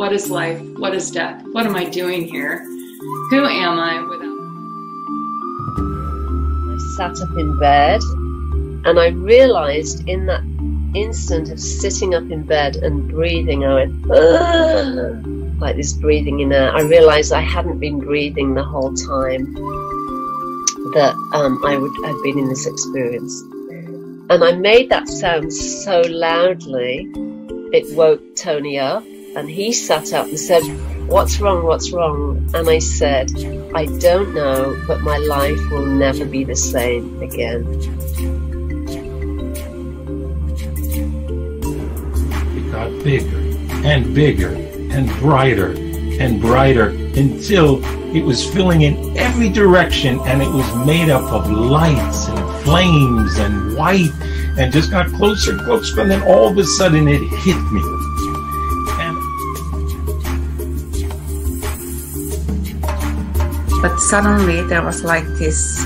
What is life? What is death? What am I doing here? Who am I without? I sat up in bed and I realized in that instant of sitting up in bed and breathing, I went, ah, like this breathing in air. I realized I hadn't been breathing the whole time that um, I would have been in this experience. And I made that sound so loudly, it woke Tony up, and he sat up and said, What's wrong? What's wrong? And I said, I don't know, but my life will never be the same again. It got bigger and bigger and brighter and brighter until it was filling in every direction and it was made up of lights and flames and white and just got closer and closer and then all of a sudden it hit me. But suddenly there was like this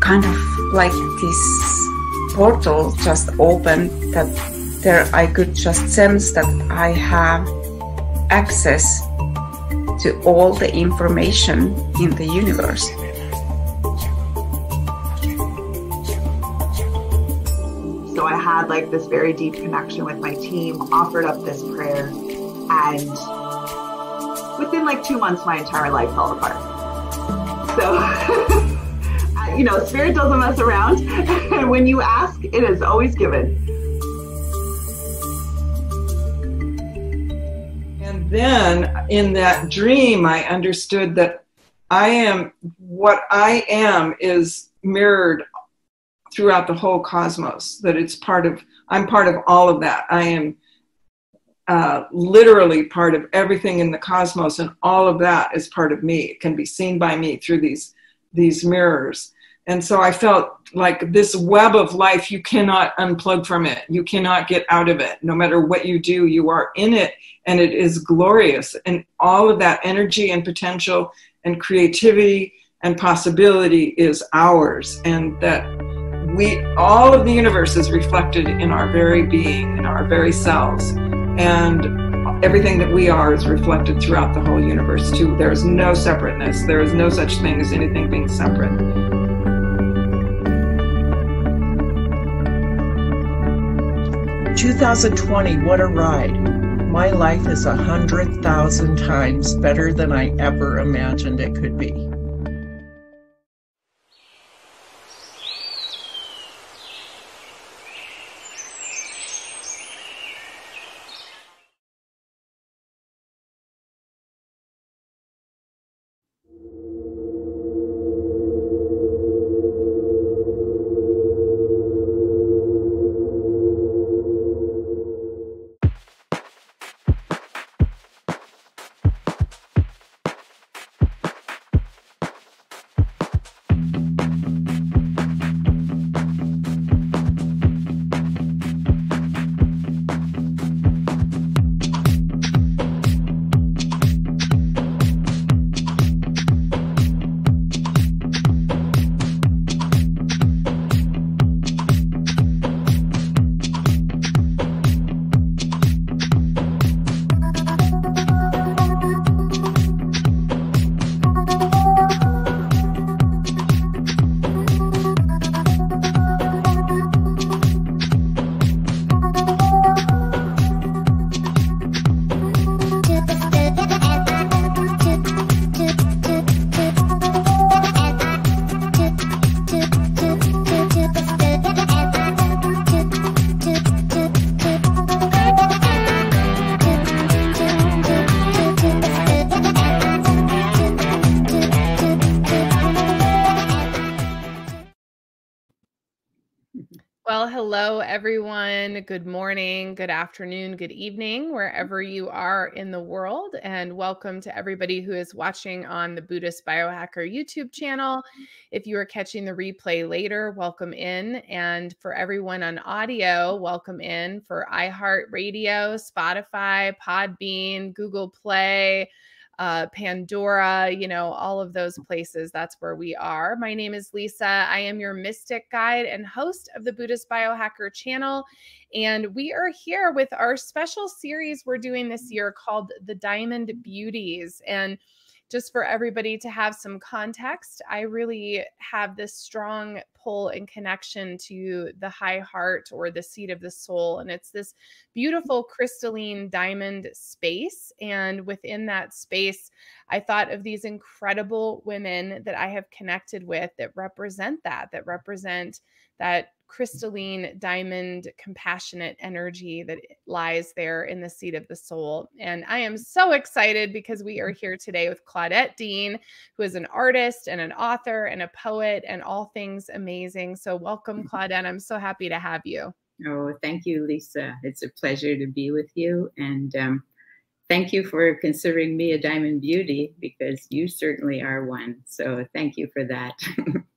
kind of like this portal just opened that there I could just sense that I have access to all the information in the universe. So I had like this very deep connection with my team, offered up this prayer, and within like two months, my entire life fell apart. So, you know, spirit doesn't mess around. And when you ask, it is always given. And then in that dream, I understood that I am what I am is mirrored throughout the whole cosmos, that it's part of, I'm part of all of that. I am uh, literally part of everything in the cosmos, and all of that is part of me. It can be seen by me through these, these mirrors. And so I felt like this web of life, you cannot unplug from it. You cannot get out of it. No matter what you do, you are in it, and it is glorious. And all of that energy and potential and creativity and possibility is ours. And that we, all of the universe is reflected in our very being, in our very selves. And everything that we are is reflected throughout the whole universe, too. There is no separateness, there is no such thing as anything being separate. 2020, what a ride. My life is a hundred thousand times better than I ever imagined it could be. Good morning, good afternoon, good evening, mm-hmm. wherever you are in the world. And welcome to everybody who is watching on the Buddhist Biohacker YouTube channel. Mm-hmm. If you are catching the replay later, welcome in. And for everyone on audio, welcome in for iHeartRadio, Spotify, Podbean, Google Play. Uh, Pandora, you know, all of those places. That's where we are. My name is Lisa. I am your mystic guide and host of the Buddhist Biohacker channel. And we are here with our special series we're doing this year called The Diamond Beauties. And just for everybody to have some context, I really have this strong pull and connection to the high heart or the seat of the soul. And it's this beautiful crystalline diamond space. And within that space, I thought of these incredible women that I have connected with that represent that, that represent that crystalline diamond compassionate energy that lies there in the seat of the soul. And i am so excited because we are here today with claudette dean who is an artist and an author and a poet and all things amazing. So welcome mm-hmm. claudette. I'm so happy to have you. Oh thank you lisa. It's a pleasure to be with you. And um, thank you for considering me a diamond beauty because you certainly are one. So thank you for that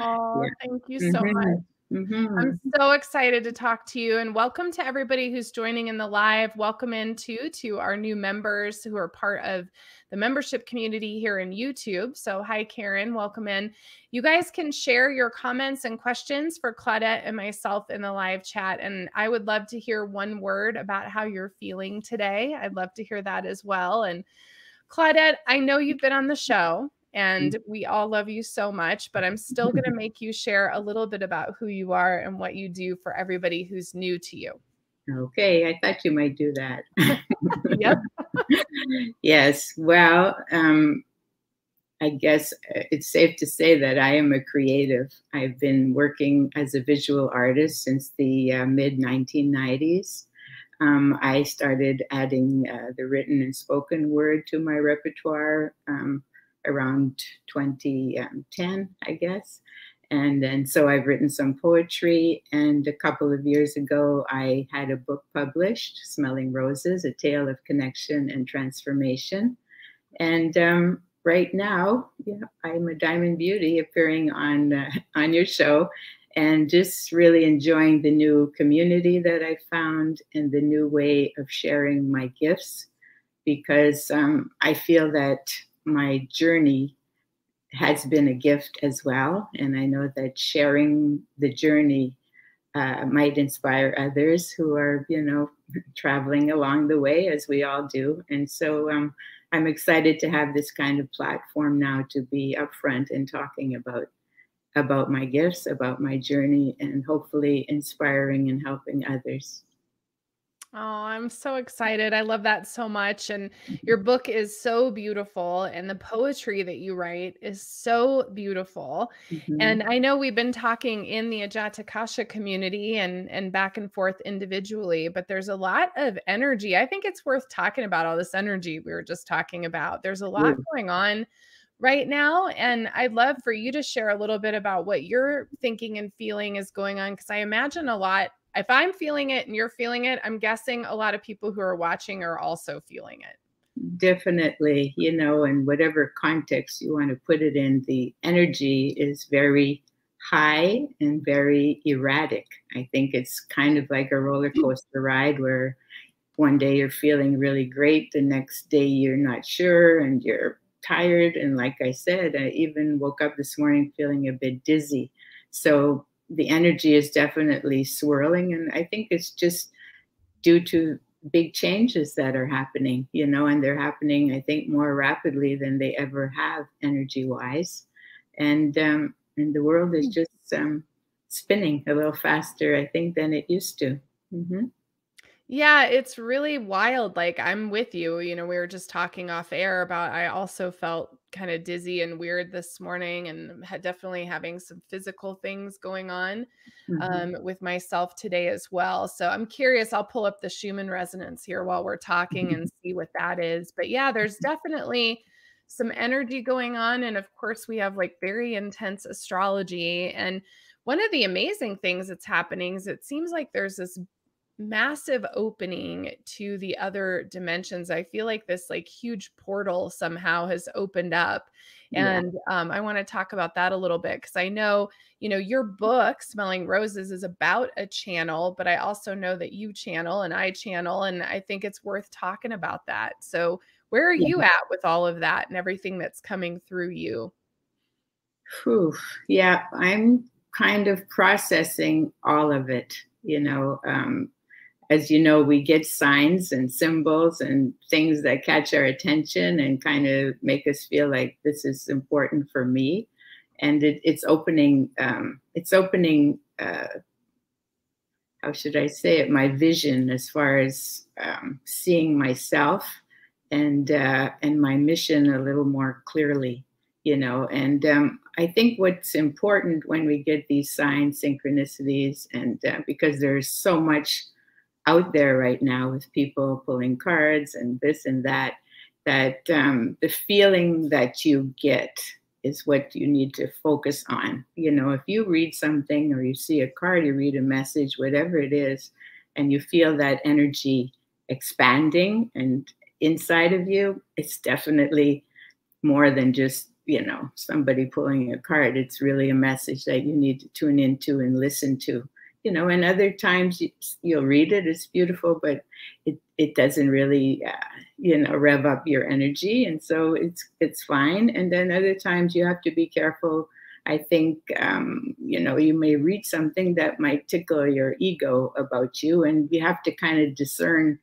oh yeah. thank you so mm-hmm. much Mm-hmm. I'm so excited to talk to you and welcome to everybody who's joining in the live. Welcome in into to our new members who are part of the membership community here in YouTube. So hi Karen, welcome in. You guys can share your comments and questions for Claudette and myself in the live chat and I would love to hear one word about how you're feeling today. I'd love to hear that as well and Claudette, I know you've been on the show and mm. we all love you so much, but I'm still going to make you share a little bit about who you are and what you do for everybody who's new to you. Okay, I thought you might do that. yep. yes. Well, um, I guess uh, it's safe to say that I am a creative. I've been working as a visual artist since the uh, mid 1990s. Um, I started adding uh, the written and spoken word to my repertoire um, around 2010, I guess. And then so I've written some poetry. And a couple of years ago, I had a book published, Smelling Roses, A Tale of Connection and Transformation. And um, right now, yeah, I'm a Diamond Beauty appearing on, uh, on your show and just really enjoying the new community that I found and the new way of sharing my gifts because um, I feel that my journey has been a gift as well. And I know that sharing the journey uh, might inspire others who are, you know, traveling along the way as we all do. And so um, I'm excited to have this kind of platform now to be upfront and talking about about my gifts, about my journey, and hopefully inspiring and helping others. Oh, I'm so excited. I love that so much. And your book is so beautiful. And the poetry that you write is so beautiful. Mm-hmm. And I know we've been talking in the Ajatakasha community and, and back and forth individually, but there's a lot of energy. I think it's worth talking about all this energy we were just talking about. There's a lot going on right now. And I'd love for you to share a little bit about what you're thinking and feeling is going on. Cause I imagine a lot if I'm feeling it and you're feeling it, I'm guessing a lot of people who are watching are also feeling it. Definitely, you know, in whatever context you want to put it in, the energy is very high and very erratic. I think it's kind of like a roller mm. coaster ride where one day you're feeling really great, the next day you're not sure and you're tired. And like I said, I even woke up this morning feeling a bit dizzy. So the energy is definitely swirling and i think it's just due to big changes that are happening you know and they're happening i think more rapidly than they ever have energy wise and um and the world is hmm. just um spinning a little faster i think than it used to mm-hmm. Yeah, it's really wild. Like, I'm with you. You know, we were just talking off air about I also felt kind of dizzy and weird this morning and had definitely having some physical things going on mm-hmm. um, with myself today as well. So I'm curious. I'll pull up the Schumann resonance here while we're talking and see what that is. But yeah, there's mm-hmm. definitely some energy going on. And of course, we have like very intense astrology. And one of the amazing things that's happening is it seems like there's this massive opening to the other dimensions. I feel like this like huge portal somehow has opened up. And yeah. um, I want to talk about that a little bit because I know, you know, your book, Smelling Roses, is about a channel, but I also know that you channel and I channel. And I think it's worth talking about that. So, where are Yeah. you at with all of that and everything that's coming through you? Whew. Yeah, I'm kind of processing all of it. You know, um, as you know, we get signs and symbols and things that catch our attention and kind of make us feel like this is important for me. And it, it's opening, um, it's opening, uh, how should I say it, my vision as far as um, seeing myself and uh, and my mission a little more clearly you know and um, i think what's important when we get these signs synchronicities and uh, because there's so much out there right now with people pulling cards and this and that that um, the feeling that you get is what you need to focus on. You know if you read something or you see a card you read a message whatever it is and you feel that energy expanding and inside of you it's definitely more than just you know somebody pulling a card. It's really a message that you need to tune into and listen to you know and other times you, you'll read it it's beautiful but it it doesn't really uh, you know rev up your energy and so it's it's fine. And then other times you have to be careful i think um, you know you may read something that might tickle your ego about you and you have to kind of discern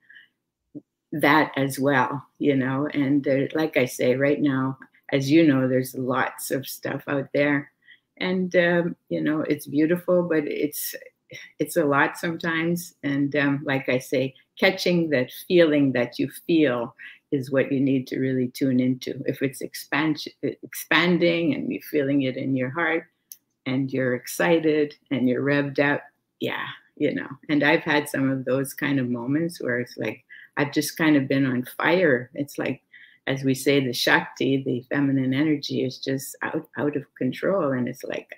that as well you know? And there, like i say right now as you know, there's lots of stuff out there, and um, you know it's beautiful, but it's it's a lot sometimes. And um, like I say, catching that feeling that you feel is what you need to really tune into. If it's expansion, expanding, and you're feeling it in your heart, and you're excited and you're revved up, yeah, you know. And I've had some of those kind of moments where it's like I've just kind of been on fire. It's like as we say, the Shakti, the feminine energy, is just out out of control, and it's like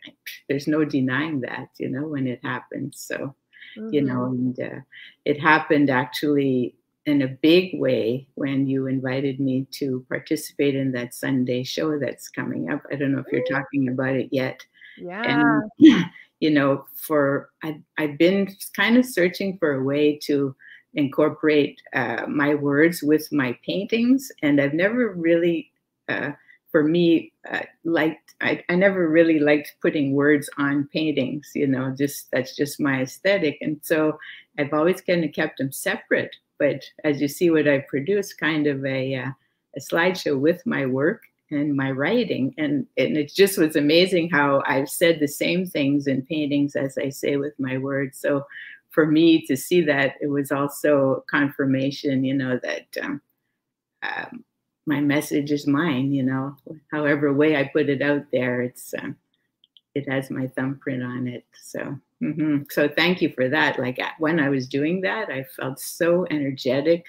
there's no denying that, you know, when it happens. So, mm-hmm. you know, and uh, it happened actually in a big way when you invited me to participate in that Sunday show that's coming up. I don't know if you're talking about it yet. Yeah. And, you know, for I, I've been kind of searching for a way to incorporate uh, my words with my paintings and i've never really uh, for me uh, liked I, I never really liked putting words on paintings you know just that's just my aesthetic. And so i've always kind of kept them separate but as you see what i produced kind of a, uh, a slideshow with my work and my writing. And, and it just was amazing how i've said the same things in paintings as i say with my words. So for me to see that, it was also confirmation, you know, that um, um, my message is mine. You know, however way I put it out there, it's um, it has my thumbprint on it. So, mm-hmm. so thank you for that. Like when I was doing that, I felt so energetic.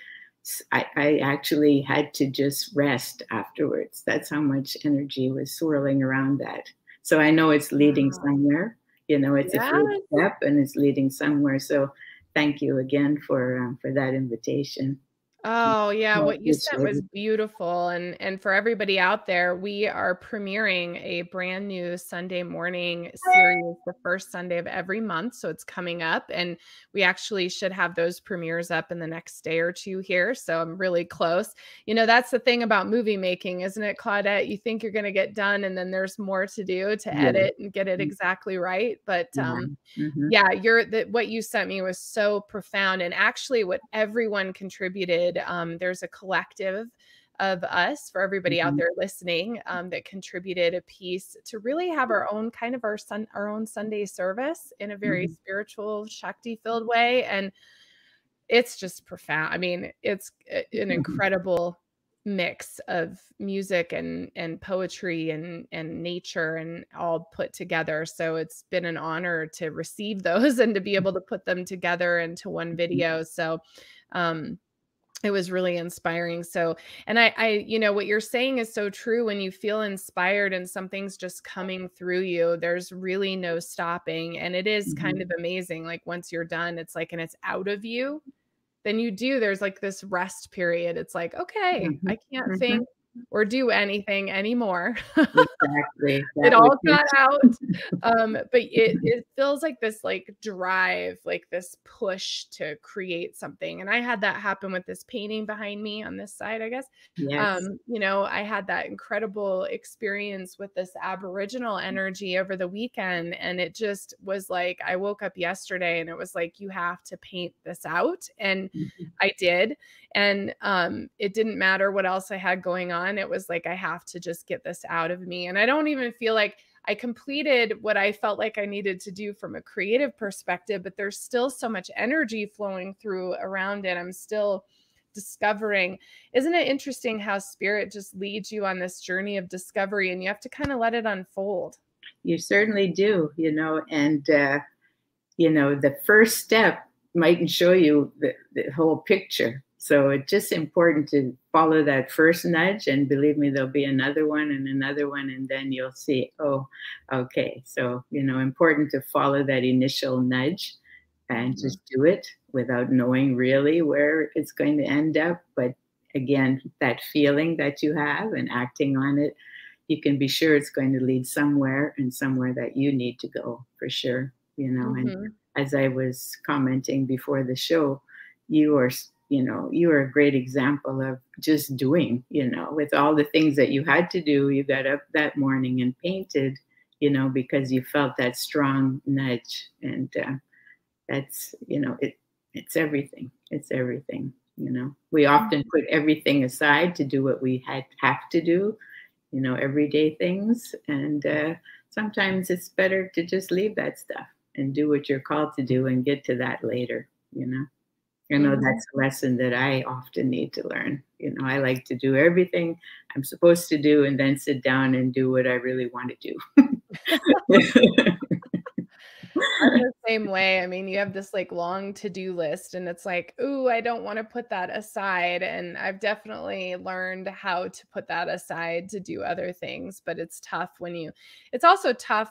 I, I actually had to just rest afterwards. That's how much energy was swirling around that. So I know it's leading wow. somewhere you know it's yes. a first step and it's leading somewhere so thank you again for um, for that invitation Oh yeah, what you said was beautiful and and for everybody out there, we are premiering a brand new Sunday morning series the first Sunday of every month, so it's coming up and we actually should have those premieres up in the next day or two here, so I'm really close. You know, that's the thing about movie making, isn't it, Claudette? You think you're going to get done and then there's more to do to yeah. edit and get it exactly right, but um mm-hmm. yeah, you're that what you sent me was so profound and actually what everyone contributed um, there's a collective of us for everybody mm-hmm. out there listening um, that contributed a piece to really have our own kind of our sun our own Sunday service in a very mm-hmm. spiritual Shakti filled way and it's just profound. I mean, it's an mm-hmm. incredible mix of music and and poetry and and nature and all put together so it's been an honor to receive those and to be able to put them together into one video so um it was really inspiring so and i i you know what you're saying is so true when you feel inspired and something's just coming through you there's really no stopping and it is mm-hmm. kind of amazing like once you're done it's like and it's out of you then you do there's like this rest period it's like okay mm-hmm. i can't mm-hmm. think or do anything anymore. exactly. it all got out. Um, but it, it feels like this like drive, like this push to create something. And I had that happen with this painting behind me on this side, I guess. Yes. Um, you know, I had that incredible experience with this Aboriginal energy over the weekend. And it just was like I woke up yesterday and it was like, you have to paint this out. And Mm-hmm. I did. And um, it didn't matter what else I had going on. It was like, I have to just get this out of me. And I don't even feel like I completed what I felt like I needed to do from a creative perspective, but there's still so much energy flowing through around it. I'm still discovering. Isn't it interesting how spirit just leads you on this journey of discovery and you have to kind of let it unfold? You certainly do, you know, and, uh, you know, the first step mightn't show you the, the whole picture. So it's just important to follow that first nudge, and believe me, there'll be another one and another one, and then you'll see, oh, okay. So, you know, important to follow that initial nudge and Mm-hmm. just do it without knowing really where it's going to end up. But again, that feeling that you have and acting on it, you can be sure it's going to lead somewhere and somewhere that you need to go for sure, you know. And Mhm. as I was commenting before the show, you are, you know, you are a great example of just doing, you know, with all the things that you had to do. You got up that morning and painted, you know, because you felt that strong nudge. And uh, that's, you know, it, it's everything. It's everything, you know. We often put everything aside to do what we had have to do, you know, everyday things. And uh, sometimes it's better to just leave that stuff and do what you're called to do and get to that later you know i know Mhm. that's a lesson that i often need to learn you know i like to do everything i'm supposed to do and then sit down and do what i really want to do I'm the same way. I mean, you have this like long to do list, and it's like, ooh, I don't want to put that aside. And I've definitely learned how to put that aside to do other things, but it's tough when you, it's also tough.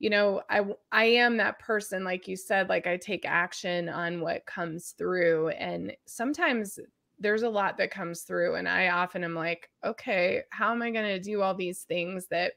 You know, i i am that person, like you said, like I take action on what comes through. And sometimes there's a lot that comes through, and I often am like, okay, how am I going to do all these things that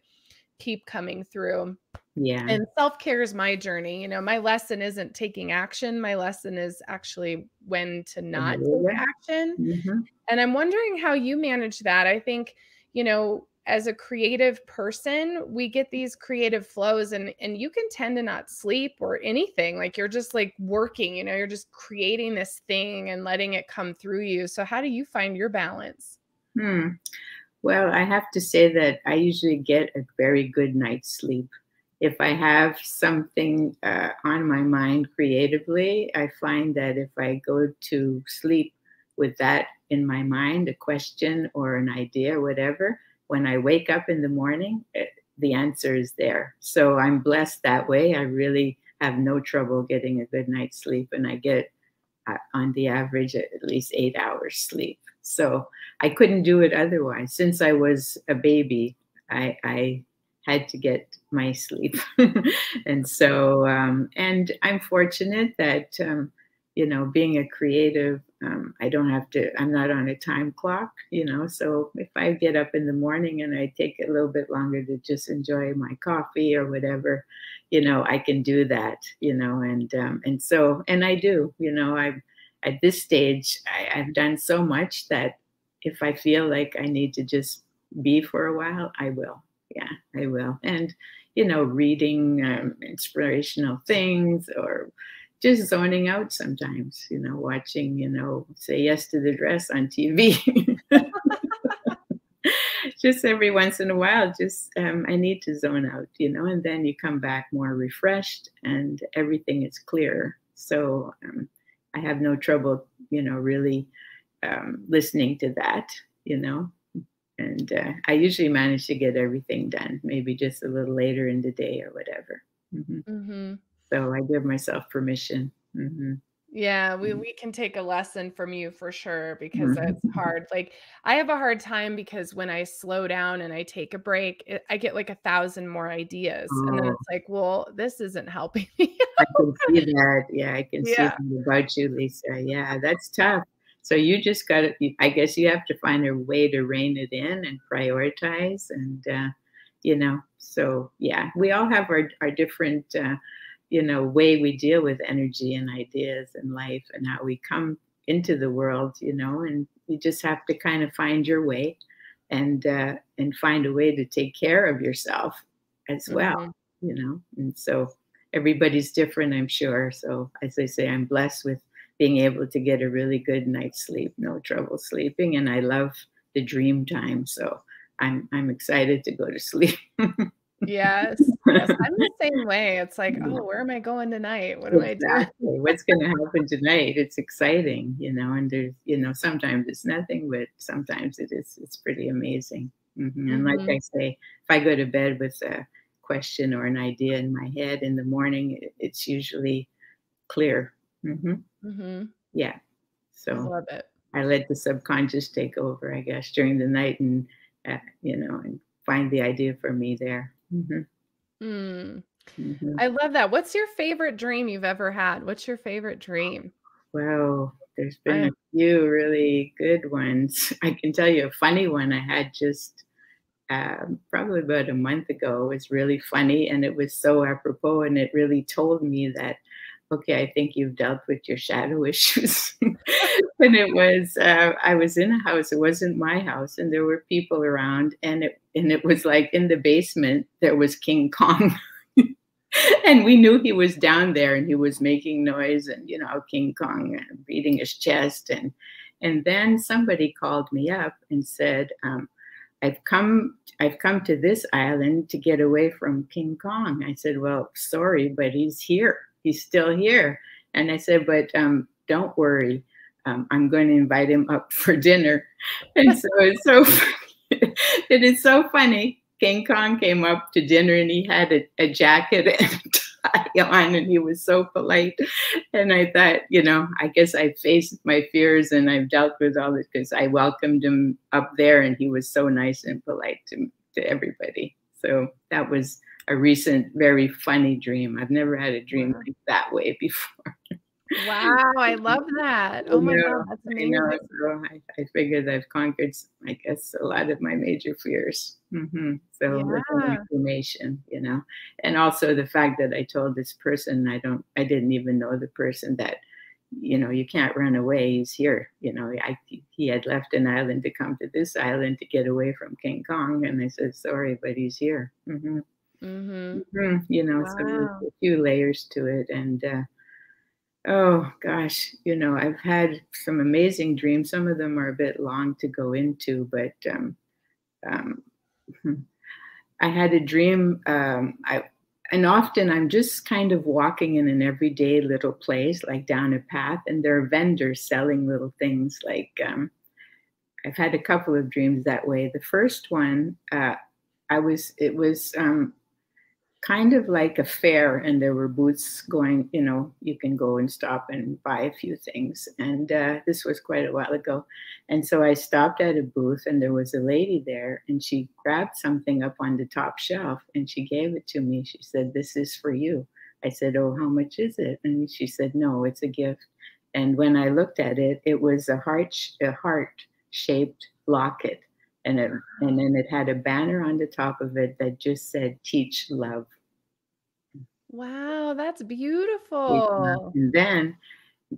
keep coming through? yeah and self-care is my journey you know my lesson isn't taking action my lesson is actually when to not Yeah. take action Mhm. and i'm wondering how you manage that i think you know as a creative person we get these creative flows and and you can tend to not sleep or anything like you're just like working you know you're just creating this thing and letting it come through you so how do you find your balance Hmm. Well, I have to say that I usually get a very good night's sleep. If I have something uh, on my mind creatively, I find that if I go to sleep with that in my mind, a question or an idea whatever, when I wake up in the morning, it, the answer is there. So I'm blessed that way. I really have no trouble getting a good night's sleep, and I get uh, on the average at least eight hours sleep. So I couldn't do it otherwise. Since I was a baby, I, I had to get my sleep. and so, um, and I'm fortunate that, um, you know, being a creative, um, I don't have to, I'm not on a time clock, you know. So if I get up in the morning and I take a little bit longer to just enjoy my coffee or whatever, you know, I can do that, you know, and, um, and so, and I do, you know, I, at this stage, I, I've done so much that if I feel like I need to just be for a while, I will. Yeah, I will. And, you know, reading um, inspirational things or just zoning out sometimes, you know, watching, you know, say yes to the dress on TV. just every once in a while, just um, I need to zone out, you know, and then you come back more refreshed and everything is clear. So um, I have no trouble, you know, really um, listening to that, you know. And uh, I usually manage to get everything done, maybe just a little later in the day or whatever. Mm-hmm. mm-hmm. So I give myself permission. hmm Yeah, we Mhm. we can take a lesson from you for sure because Mhm. it's hard. Like I have a hard time because when I slow down and I take a break, it, I get like a thousand more ideas, and then Oh. it's like, well, this isn't helping me. I can see that. Yeah, I can see that about you, Lisa. Yeah, that's tough. So you just got to, I guess you have to find a way to rein it in and prioritize. And, uh, you know, so yeah, we all have our, our different, uh, you know, way we deal with energy and ideas and life and how we come into the world, you know, and you just have to kind of find your way and, uh, and find a way to take care of yourself as well, mm-hmm. you know, and so everybody's different, I'm sure. So as I say, I'm blessed with being able to get a really good night's sleep, no trouble sleeping, and I love the dream time. So I'm I'm excited to go to sleep. Yes, yes, I'm the same way. It's like, oh, where am I going tonight? What do exactly. I do? What's going to happen tonight? It's exciting, you know. And there's, you know, sometimes it's nothing, but sometimes it is. It's pretty amazing. Mm-hmm. And like mm-hmm. I say, if I go to bed with a question or an idea in my head in the morning, it's usually clear. Mm-hmm. Mm-hmm. Yeah. So I love it. I let the subconscious take over, I guess, during the night and, uh, you know, and find the idea for me there. Mm-hmm. Mm. Mm-hmm. I love that. What's your favorite dream you've ever had? What's your favorite dream? Well, there's been I... a few really good ones. I can tell you a funny one I had just um, probably about a month ago. It was really funny and it was so apropos and it really told me that okay, I think you've dealt with your shadow issues. and it was, uh, I was in a house, it wasn't my house, and there were people around, and it, and it was like in the basement, there was King Kong. and we knew he was down there and he was making noise and, you know, King Kong uh, beating his chest. And, and then somebody called me up and said, um, I've come I've come to this island to get away from King Kong. I said, Well, sorry, but he's here he's still here. And I said, but um, don't worry. Um, I'm going to invite him up for dinner. And so it's so it is so funny. King Kong came up to dinner and he had a, a jacket and tie on and he was so polite. And I thought, you know, I guess I faced my fears and I've dealt with all this because I welcomed him up there and he was so nice and polite to, to everybody. So that was a recent, very funny dream. I've never had a dream like that way before. wow, I love that. Oh my god, that's amazing. Know, so I, I figured I've conquered, I guess, a lot of my major fears. Mm-hmm. So yeah. information, you know, and also the fact that I told this person I don't, I didn't even know the person that, you know, you can't run away. He's here. You know, I, he had left an island to come to this island to get away from King Kong, and I said sorry, but he's here. Mm-hmm. Mm-hmm. Mm-hmm. You know, wow. so there's a few layers to it. And uh, oh gosh, you know, I've had some amazing dreams. Some of them are a bit long to go into, but um, um, I had a dream. Um, I and often I'm just kind of walking in an everyday little place, like down a path, and there are vendors selling little things. Like um, I've had a couple of dreams that way. The first one, uh, I was it was um, kind of like a fair and there were booths going you know you can go and stop and buy a few things. And uh, this was quite a while ago. And so i stopped at a booth and there was a lady there and she grabbed something up on the top shelf and she gave it to me. She said this is for you. I said oh how much is it? And she said no it's a gift. And when i looked at it it was a heart a heart shaped locket and it, and then it had a banner on the top of it that just said teach love. Wow that's beautiful. and then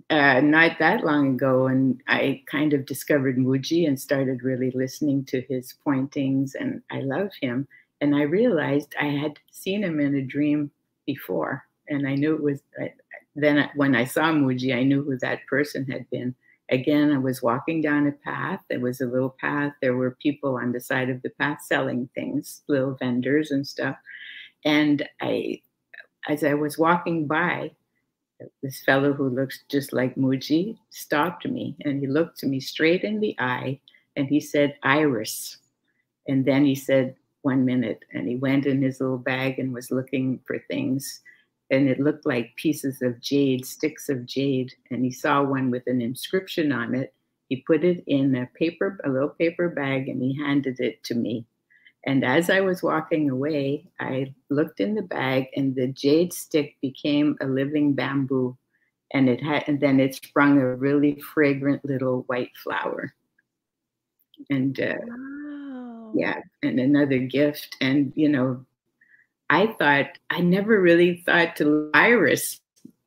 uh, not that long ago and i kind of discovered Mooji and started really listening to his pointings and i love him and i realized i had seen him in a dream before and i knew it was uh, then when i saw Mooji i knew who that person had been again, I was walking down a path. There was a little path. There were people on the side of the path selling things, little vendors and stuff. And I, as I was walking by, this fellow who looks just like Mooji stopped me and he looked me straight in the eye and he said, Iris. And then he said, one minute. And he went in his little bag and was looking for things and it looked like pieces of jade, sticks of jade. And he saw one with an inscription on it. He put it in a paper, a little paper bag, and he handed it to me. And as I was walking away, I looked in the bag, and the jade stick became a living bamboo. and it had and then it sprung a really fragrant little white flower and uh, Wow. yeah and another gift and you know i thought i never really thought to iris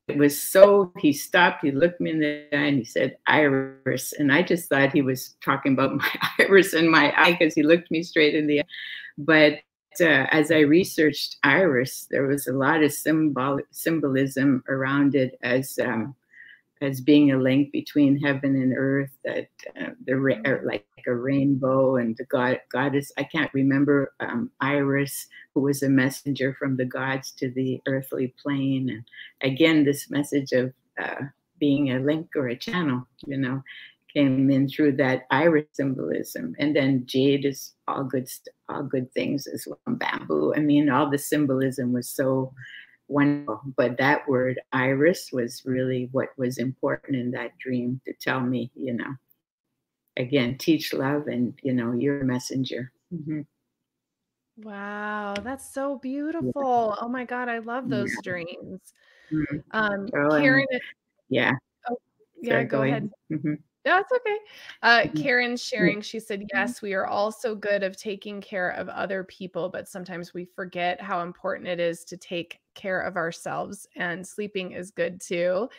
it was so he stopped he looked me in the eye and he said iris. And i just thought he was talking about my iris in my eye because he looked me straight in the eye. But uh, as i researched iris there was a lot of symbol symbolism around it as um, as being a link between heaven and earth that uh, the ra- like a rainbow and the god goddess i can't remember um, iris who was a messenger from the gods to the earthly plane. And again this message of uh, being a link or a channel you know came in through that iris symbolism. And then jade is all good st- all good things as well bamboo. I mean all the symbolism was so wonderful. But that word iris was really what was important in that dream to tell me, you know, again, teach love and, you know, you're a messenger. hmm Wow, that's so beautiful. Oh my God, I love those Yeah. dreams. Mhm. Um, Oh, Karen, Yeah. oh, yeah, Sorry, go ahead. hmm No, it's okay. Uh. Karen sharing, she said, Yes, we are all so good of taking care of other people, but sometimes we forget how important it is to take care of ourselves, and sleeping is good too.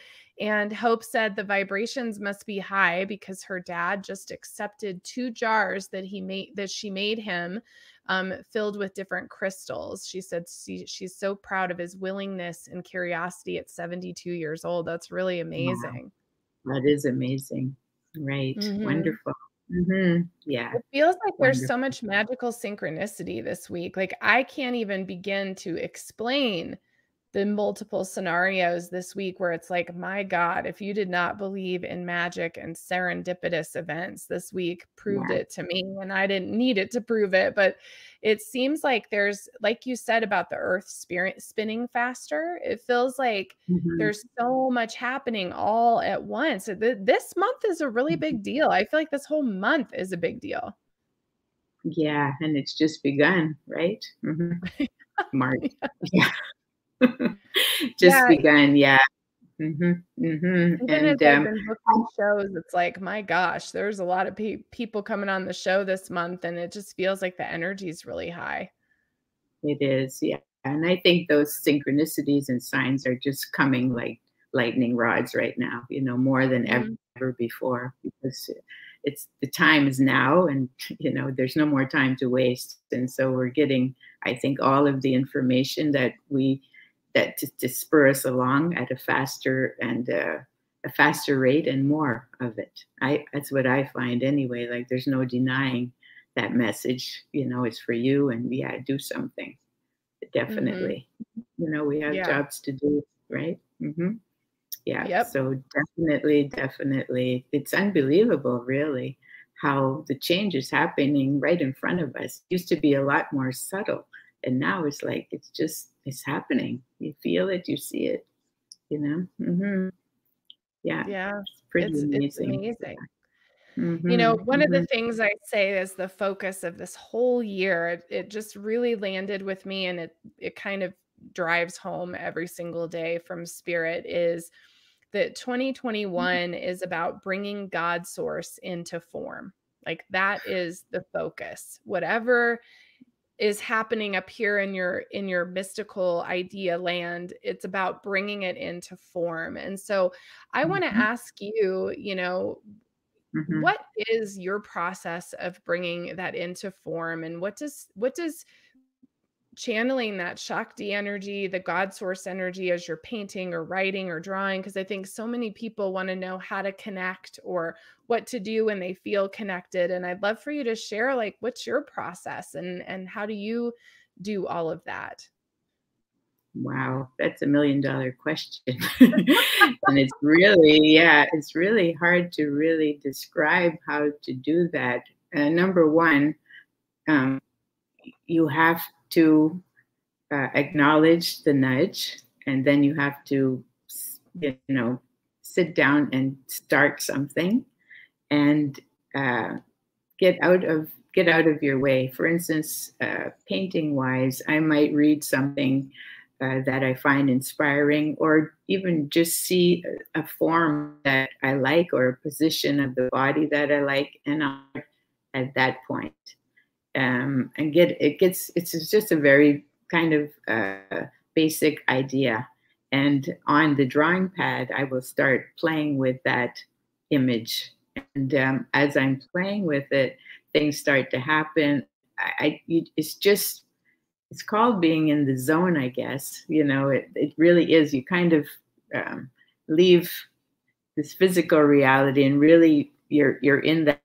And Hope said the vibrations must be high because her dad just accepted two jars that he made that she made him um, filled with different crystals. She said she, she's so proud of his willingness and curiosity at 72 years old. That's really amazing. That is amazing. Right. Mhm. Wonderful. hmm Yeah. It feels like there's so much magical synchronicity this week. Like I can't even begin to explain the multiple scenarios this week where it's like, my God, if you did not believe in magic and serendipitous events this week, proved Yeah. it to me. And I didn't need it to prove it. But it seems like there's, like you said about the earth spirit spinning faster, it feels like Mhm. there's so much happening all at once. This month is a really big deal. I feel like this whole month is a big deal. Yeah. And it's just begun, right? hmm March. Yeah. just Yeah. begun. Yeah. hmm hmm Even And um, shows, it's like, my gosh, there's a lot of pe- people coming on the show this month, and it just feels like the energy is really high. It is, yeah. And I think those synchronicities and signs are just coming like lightning rods right now, you know, more than ever, Mhm. ever before because it's the time is now and, you know, there's no more time to waste. And so we're getting, I think, all of the information that we, that to, to spur us along at a faster and uh, a faster rate and more of it. I, that's what I find anyway. Like there's no denying that message, you know, it's for you and yeah, do something definitely. You know, we have Mm-hmm. Yeah. jobs to do, right? Mm-hmm. Yeah. Yep. So definitely, definitely, it's unbelievable, really, how the change is happening right in front of us. It used to be a lot more subtle, and now it's like it's just it's happening. You feel it, you see it. You know. mm-hmm. Yeah. Yeah, It's pretty it's it's amazing. amazing. You know, one of mhm. the things I say is the focus of this whole year. It, it just really landed with me, and it it kind of drives home every single day from spirit is that 2021 is about bringing God source into form. Like that is the focus. Whatever is happening up here in your in your mystical idea land it's about bringing it into form and so i want to Mhm. ask you you know Mhm. what is your process of bringing that into form and what does what does channeling that shakti energy the god source energy as you're painting or writing or drawing because i think so many people want to know how to connect or what to do when they feel connected and i'd love for you to share like what's your process and and how do you do all of that Wow, that's a million dollar question. and it's really, yeah, it's really hard to really describe how to do that. Uh, number one, um, you have to uh, acknowledge the nudge, and then you have to, you know, sit down and start something, and uh, get out of get out of your way. For instance, uh, painting wise, I might read something uh, that I find inspiring, or even just see a, form that I like or a position of the body that I like, and I'll at that point. Um, and get it gets it's just a very kind of uh, basic idea. And on the drawing pad, I will start playing with that image. And um, as I'm playing with it, things start to happen. I, I it's just it's called being in the zone, I guess. You know, it, it really is. You kind of um, leave this physical reality and really you're you're in that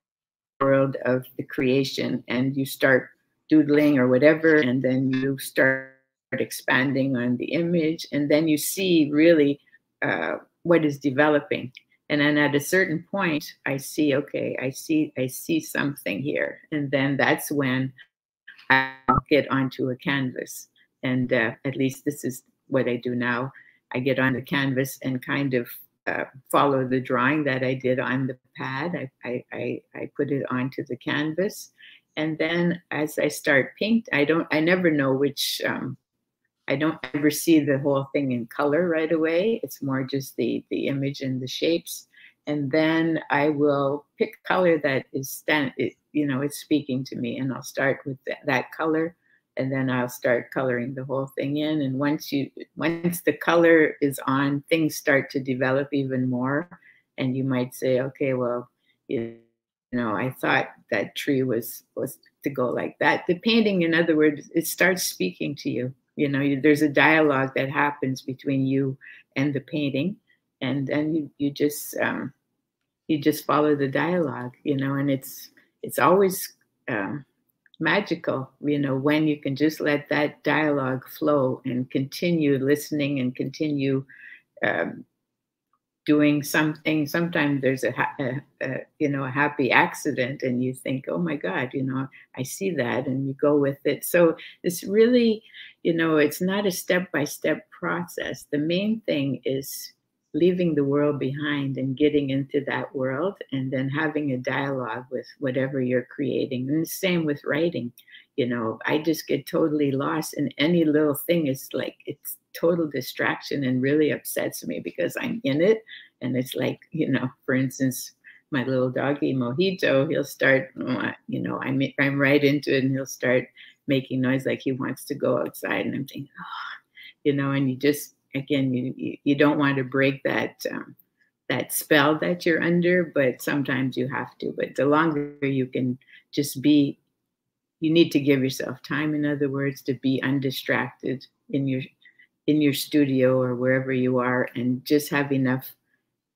world of the creation and you start doodling or whatever and then you start expanding on the image and then you see really uh, what is developing and then at a certain point i see okay i see i see something here and then that's when I'll get onto a canvas. And uh, at least this is what I do now. I get on the canvas and kind of uh, follow the drawing that I did on the pad. I, I, I, I, put it onto the canvas. And then as I start paint, I don't, I never know which, um, I don't ever see the whole thing in color right away. It's more just the, the image and the shapes. And then I will pick color that is stand, you know, it's speaking to me. And I'll start with th- that color and then I'll start coloring the whole thing in. And once you, once the color is on, things start to develop even more. And you might say, okay, well, you know, I thought that tree was was to go like that. The painting, in other words, it starts speaking to you. You know, you, there's a dialogue that happens between you and the painting, and then you you just um, you just follow the dialogue. You know, and it's it's always um, magical, you know, when you can just let that dialogue flow and continue listening and continue um, doing something. Sometimes there's a, a, a, you know a happy accident, and you think, oh my God, you know, I see that, and you go with it. So it's really, you know, it's not a step by step process. The main thing is leaving the world behind and getting into that world and then having a dialogue with whatever you're creating. And the same with writing you know i just get totally lost and any little thing. Is like it's total distraction and really upsets me because i'm in it. And it's like you know for instance my little doggy mojito he'll start you know i'm, I'm right into it and he'll start making noise like he wants to go outside and i'm thinking oh you know and you just again, you you don't want to break that um, that spell that you're under, but sometimes you have to. But the longer you can just be, you need to give yourself time. In other words, to be undistracted in your in your studio or wherever you are, and just have enough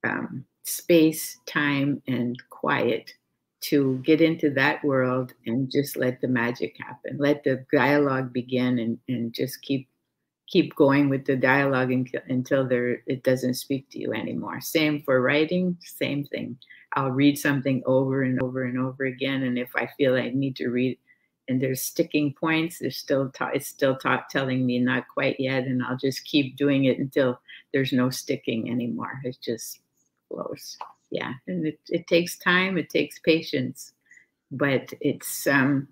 um, space, time, and quiet to get into that world and just let the magic happen. Let the dialogue begin and, and just keep keep going with the dialogue until there it doesn't speak to you anymore. Same for writing, same thing. I'll read something over and over and over again, and if I feel I need to read, and there's sticking points, there's still ta- it's still ta- telling me not quite yet, and I'll just keep doing it until there's no sticking anymore. It just flows. Yeah, and it, it takes time, it takes patience, but it's um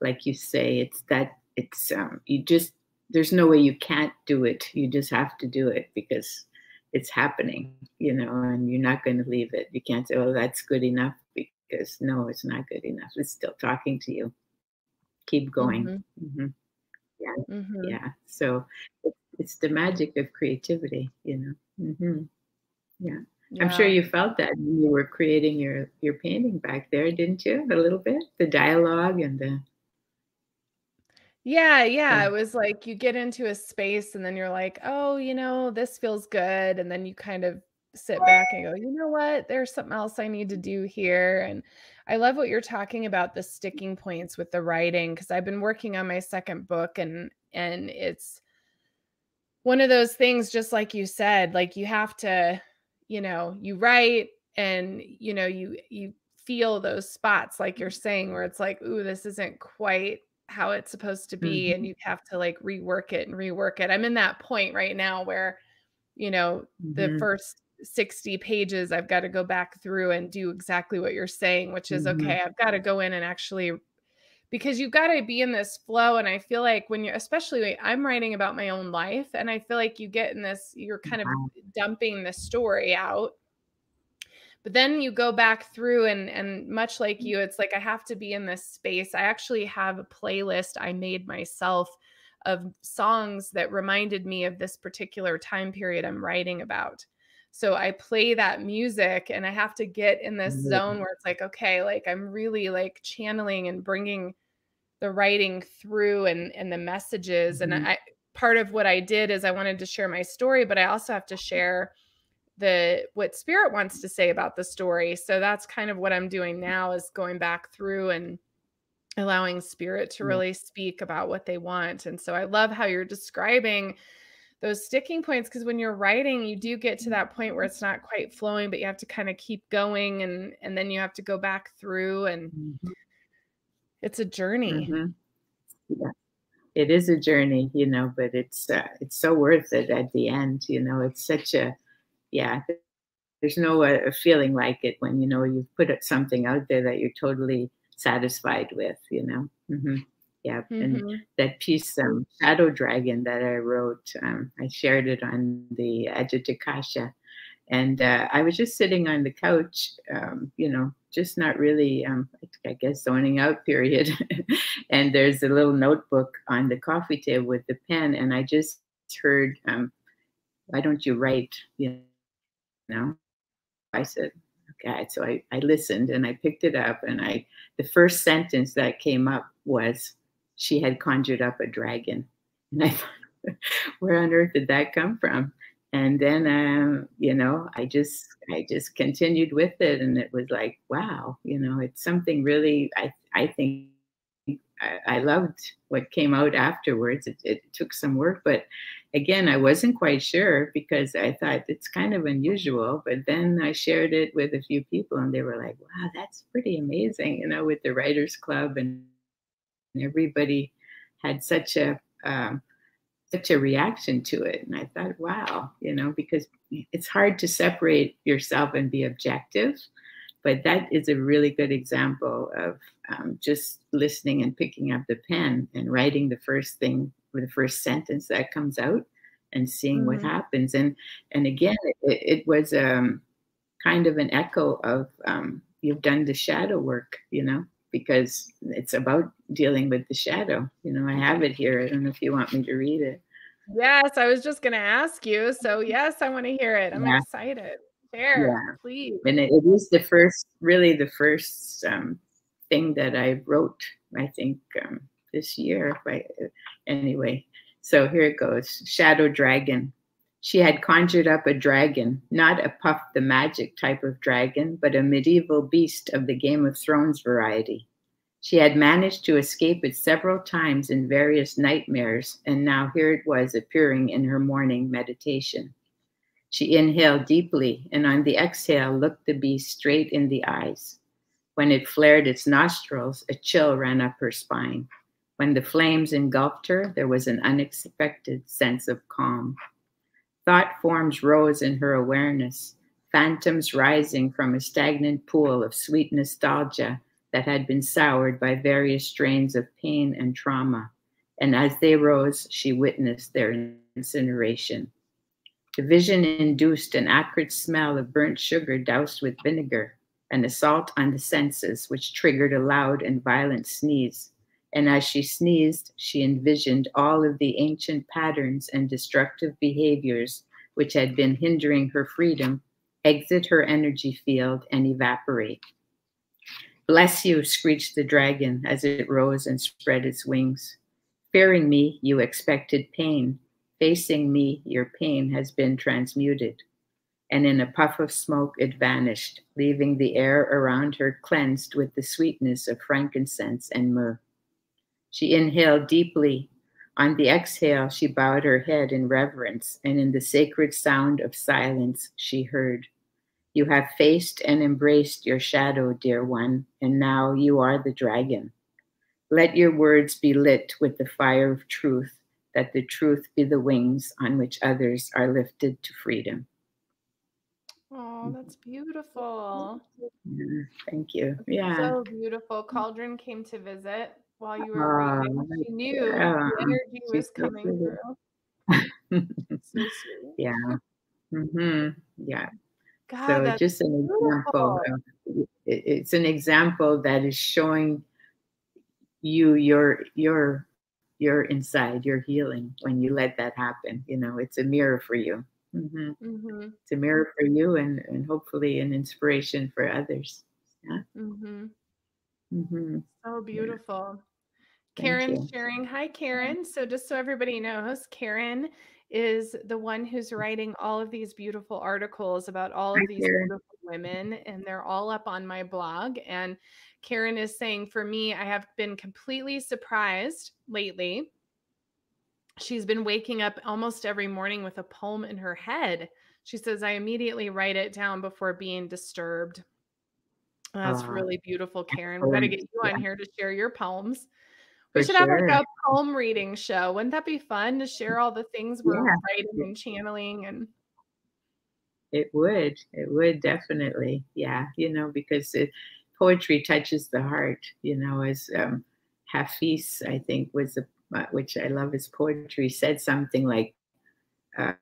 like you say, it's that it's um you just there's no way you can't do it. You just have to do it because it's happening, you know, and you're not going to leave it. You can't say, oh, that's good enough because no, it's not good enough. It's still talking to you. Keep going. Mm-hmm. Mm-hmm. Yeah. Mm-hmm. Yeah. So it's the magic of creativity, you know. Mm-hmm. Yeah. yeah. I'm sure you felt that when you were creating your your painting back there, didn't you? A little bit, the dialogue and the yeah, yeah. It was like you get into a space and then you're like, oh, you know, this feels good. And then you kind of sit back and go, you know what? There's something else I need to do here. And I love what you're talking about the sticking points with the writing because I've been working on my second book and and it's one of those things just like you said, like you have to, you know, you write and you know, you you feel those spots like you're saying where it's like, ooh, this isn't quite how it's supposed to be mm-hmm. and you have to like rework it and rework it. I'm in that point right now where you know mm-hmm. the first 60 pages I've got to go back through and do exactly what you're saying which is mm-hmm. okay I've got to go in and actually because you've got to be in this flow and i feel like when you're especially i'm writing about my own life and i feel like you get in this you're kind of dumping the story out but then you go back through and and much like you it's like i have to be in this space i actually have a playlist i made myself of songs that reminded me of this particular time period i'm writing about so I play that music and I have to get in this mm-hmm. zone where it's like, okay, like I'm really like channeling and bringing the writing through and and the messages. Mm-hmm. And I part of what I did is I wanted to share my story, but I also have to share the what spirit wants to say about the story. So that's kind of what I'm doing now is going back through and allowing spirit to really speak about what they want. And so I love how you're describing those sticking points because when you're writing you do get to that point where it's not quite flowing but you have to kind of keep going and and then you have to go back through and mm-hmm. it's a journey mm-hmm. yeah it is a journey you know but it's uh, it's so worth it at the end you know it's such a yeah there's no uh, feeling like it when you know you've put something out there that you're totally satisfied with you know mm-hmm. Yeah, mm-hmm. and that piece, um, Shadow Dragon, that I wrote, um, I shared it on the Ajatakasha. And uh, I was just sitting on the couch, um, you know, just not really, um, I guess, zoning out period. and there's a little notebook on the coffee table with the pen. And I just heard, um, why don't you write, you know? I said, okay. So I, I listened and I picked it up. And I, the first sentence that came up was, she had conjured up a dragon. And I thought, where on earth did that come from? And then, um, you know, I just, I just continued with it, and it was like, wow, you know, it's something really. I, I think I, I loved what came out afterwards. It, it took some work, but again, I wasn't quite sure because I thought it's kind of unusual. But then I shared it with a few people, and they were like, wow, that's pretty amazing, you know, with the Writers Club and everybody had such a um, such a reaction to it and i thought wow you know because it's hard to separate yourself and be objective but that is a really good example of um, just listening and picking up the pen and writing the first thing or the first sentence that comes out and seeing mm-hmm. what happens and and again it, it was um, kind of an echo of um, you've done the shadow work you know because it's about dealing with the shadow. You know, I have it here. I don't know if you want me to read it. Yes, I was just going to ask you. So, yes, I want to hear it. I'm yeah. excited. Share, yeah. please. And it, it is the first, really the first um, thing that I wrote, I think, um, this year. But anyway, so here it goes Shadow Dragon. She had conjured up a dragon, not a Puff the Magic type of dragon, but a medieval beast of the Game of Thrones variety. She had managed to escape it several times in various nightmares, and now here it was appearing in her morning meditation. She inhaled deeply and on the exhale looked the beast straight in the eyes. When it flared its nostrils, a chill ran up her spine. When the flames engulfed her, there was an unexpected sense of calm. Thought forms rose in her awareness, phantoms rising from a stagnant pool of sweet nostalgia that had been soured by various strains of pain and trauma. And as they rose, she witnessed their incineration. The vision induced an acrid smell of burnt sugar doused with vinegar, an assault on the senses, which triggered a loud and violent sneeze and as she sneezed, she envisioned all of the ancient patterns and destructive behaviors which had been hindering her freedom exit her energy field and evaporate. Bless you, screeched the dragon as it rose and spread its wings. Fearing me, you expected pain. Facing me, your pain has been transmuted. And in a puff of smoke, it vanished, leaving the air around her cleansed with the sweetness of frankincense and myrrh. She inhaled deeply. On the exhale, she bowed her head in reverence, and in the sacred sound of silence, she heard, You have faced and embraced your shadow, dear one, and now you are the dragon. Let your words be lit with the fire of truth, that the truth be the wings on which others are lifted to freedom. Oh, that's beautiful. Yeah, thank you. Yeah. So beautiful. Cauldron came to visit while you were Oh, reading. She knew the energy was so coming pretty. through. So yeah. hmm Yeah. God, so just an example. beautiful. Of, it's an example that is showing you your your your inside, you're healing when you let that happen. You know, it's a mirror for you. hmm hmm It's a mirror for you, and and hopefully an inspiration for others. Yeah. hmm hmm So beautiful. Thank Karen's sharing. Hi, Karen. So, just so everybody knows, Karen is the one who's writing all of these beautiful articles about all of Hi, these Karen. beautiful women, and they're all up on my blog. And Karen is saying, for me, I have been completely surprised lately. She's been waking up almost every morning with a poem in her head. She says, I immediately write it down before being disturbed. That's Aw, really beautiful, Karen. We got to get you on here to share your poems. We For should have like a poem reading show. Wouldn't that be fun to share all the things we're Yeah. writing and channeling and It would. It would definitely. Yeah. You know, because it, poetry touches the heart. You know, as um, Hafiz, I think, was the uh, which I love his poetry, said something like,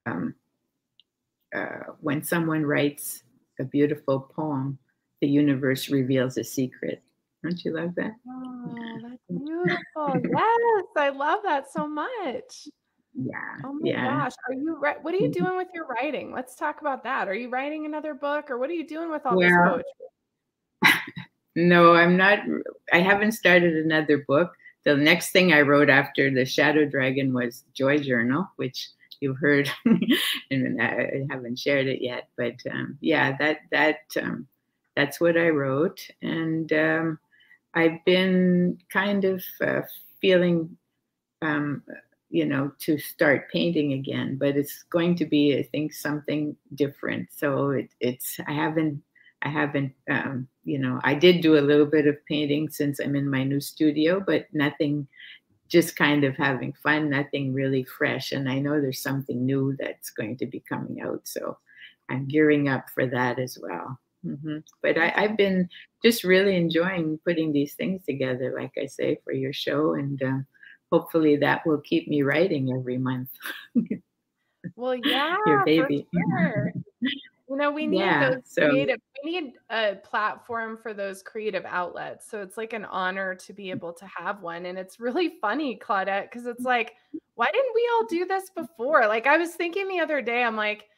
um, uh, "When someone writes a beautiful poem, the universe reveals a secret." Don't you love that? Oh, that's beautiful. yes, I love that so much. Yeah. Oh my yeah. gosh. Are you ri- what are you Mhm. doing with your writing? Let's talk about that. Are you writing another book or what are you doing with all this poetry? No, I'm not. I haven't started another book. The next thing I wrote after the Shadow Dragon was Joy Journal, which you've heard, and I haven't shared it yet. But um, yeah, that that um, that's what I wrote, and um, I've been kind of uh, feeling, um, you know, to start painting again. But it's going to be, I think, something different. So it, it's I haven't I haven't, um, you know, I did do a little bit of painting since I'm in my new studio, but nothing, just kind of having fun, nothing really fresh. And I know there's something new that's going to be coming out. So I'm gearing up for that as well. hmm But I, I've been just really enjoying putting these things together, like I say, for your show. And uh, hopefully that will keep me writing every month. Well, yeah, your baby. You know, we need Yeah, those so- creative, we need a platform for those creative outlets. So it's like an honor to be mm. able to have one. And it's really funny, Claudette, because it's mm. like, why didn't we all do this before? Like, I was thinking the other day, I'm like,